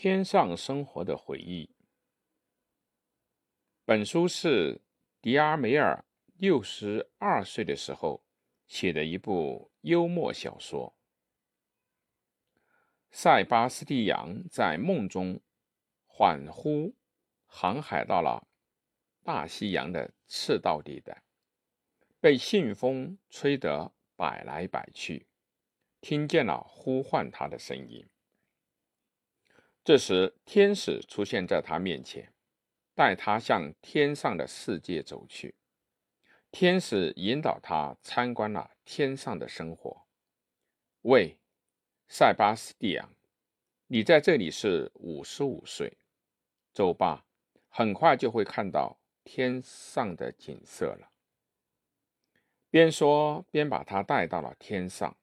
天上生活的回忆。本书是迪阿梅尔六十二岁的时候写的一部幽默小说。塞巴斯蒂扬在梦中恍惚航海到了大西洋的赤道地带，被信风吹得摆来摆去，听见了呼唤他的声音。这时，天使出现在他面前，带他向天上的世界走去。天使引导他参观了天上的生活。喂，塞巴斯蒂昂，你在这里是五十五岁，走吧，很快就会看到天上的景色了。边说边把他带到了天上。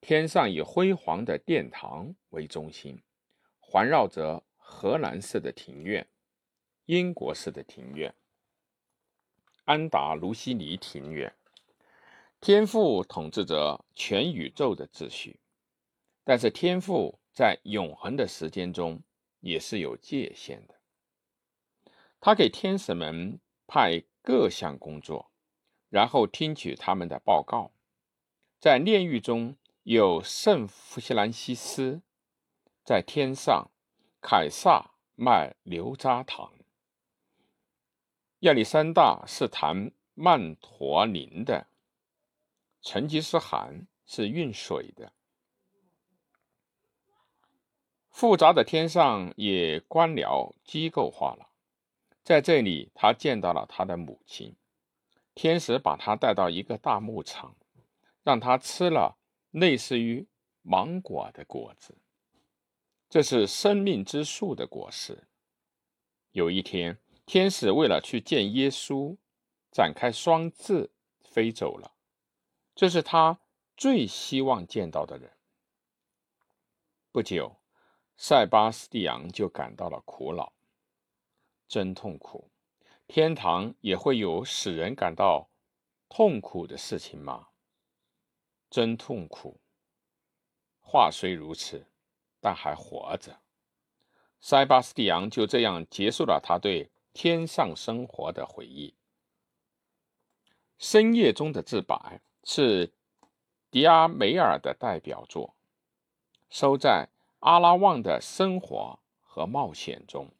天上以辉煌的殿堂为中心，环绕着荷兰式的庭院、英国式的庭院、安达卢西尼庭院。天赋统治着全宇宙的秩序，但是天赋在永恒的时间中也是有界限的。他给天使们派各项工作，然后听取他们的报告，在炼狱中。有圣弗西兰西斯在天上，凯撒卖牛轧糖，亚历山大是弹曼陀林的，成吉思汗是运水的。复杂的天上也官僚机构化了，在这里，他见到了他的母亲。天使把他带到一个大牧场，让他吃了。类似于芒果的果子，这是生命之树的果实。有一天，天使为了去见耶稣，展开双翅飞走了。这是他最希望见到的人。不久，塞巴斯蒂昂就感到了苦恼，真痛苦！天堂也会有使人感到痛苦的事情吗？真痛苦。话虽如此，但还活着。塞巴斯蒂昂就这样结束了他对天上生活的回忆。深夜中的自白是迪阿梅尔的代表作，收在阿拉旺的生活和冒险中。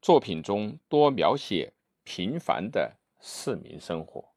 作品中多描写平凡的市民生活。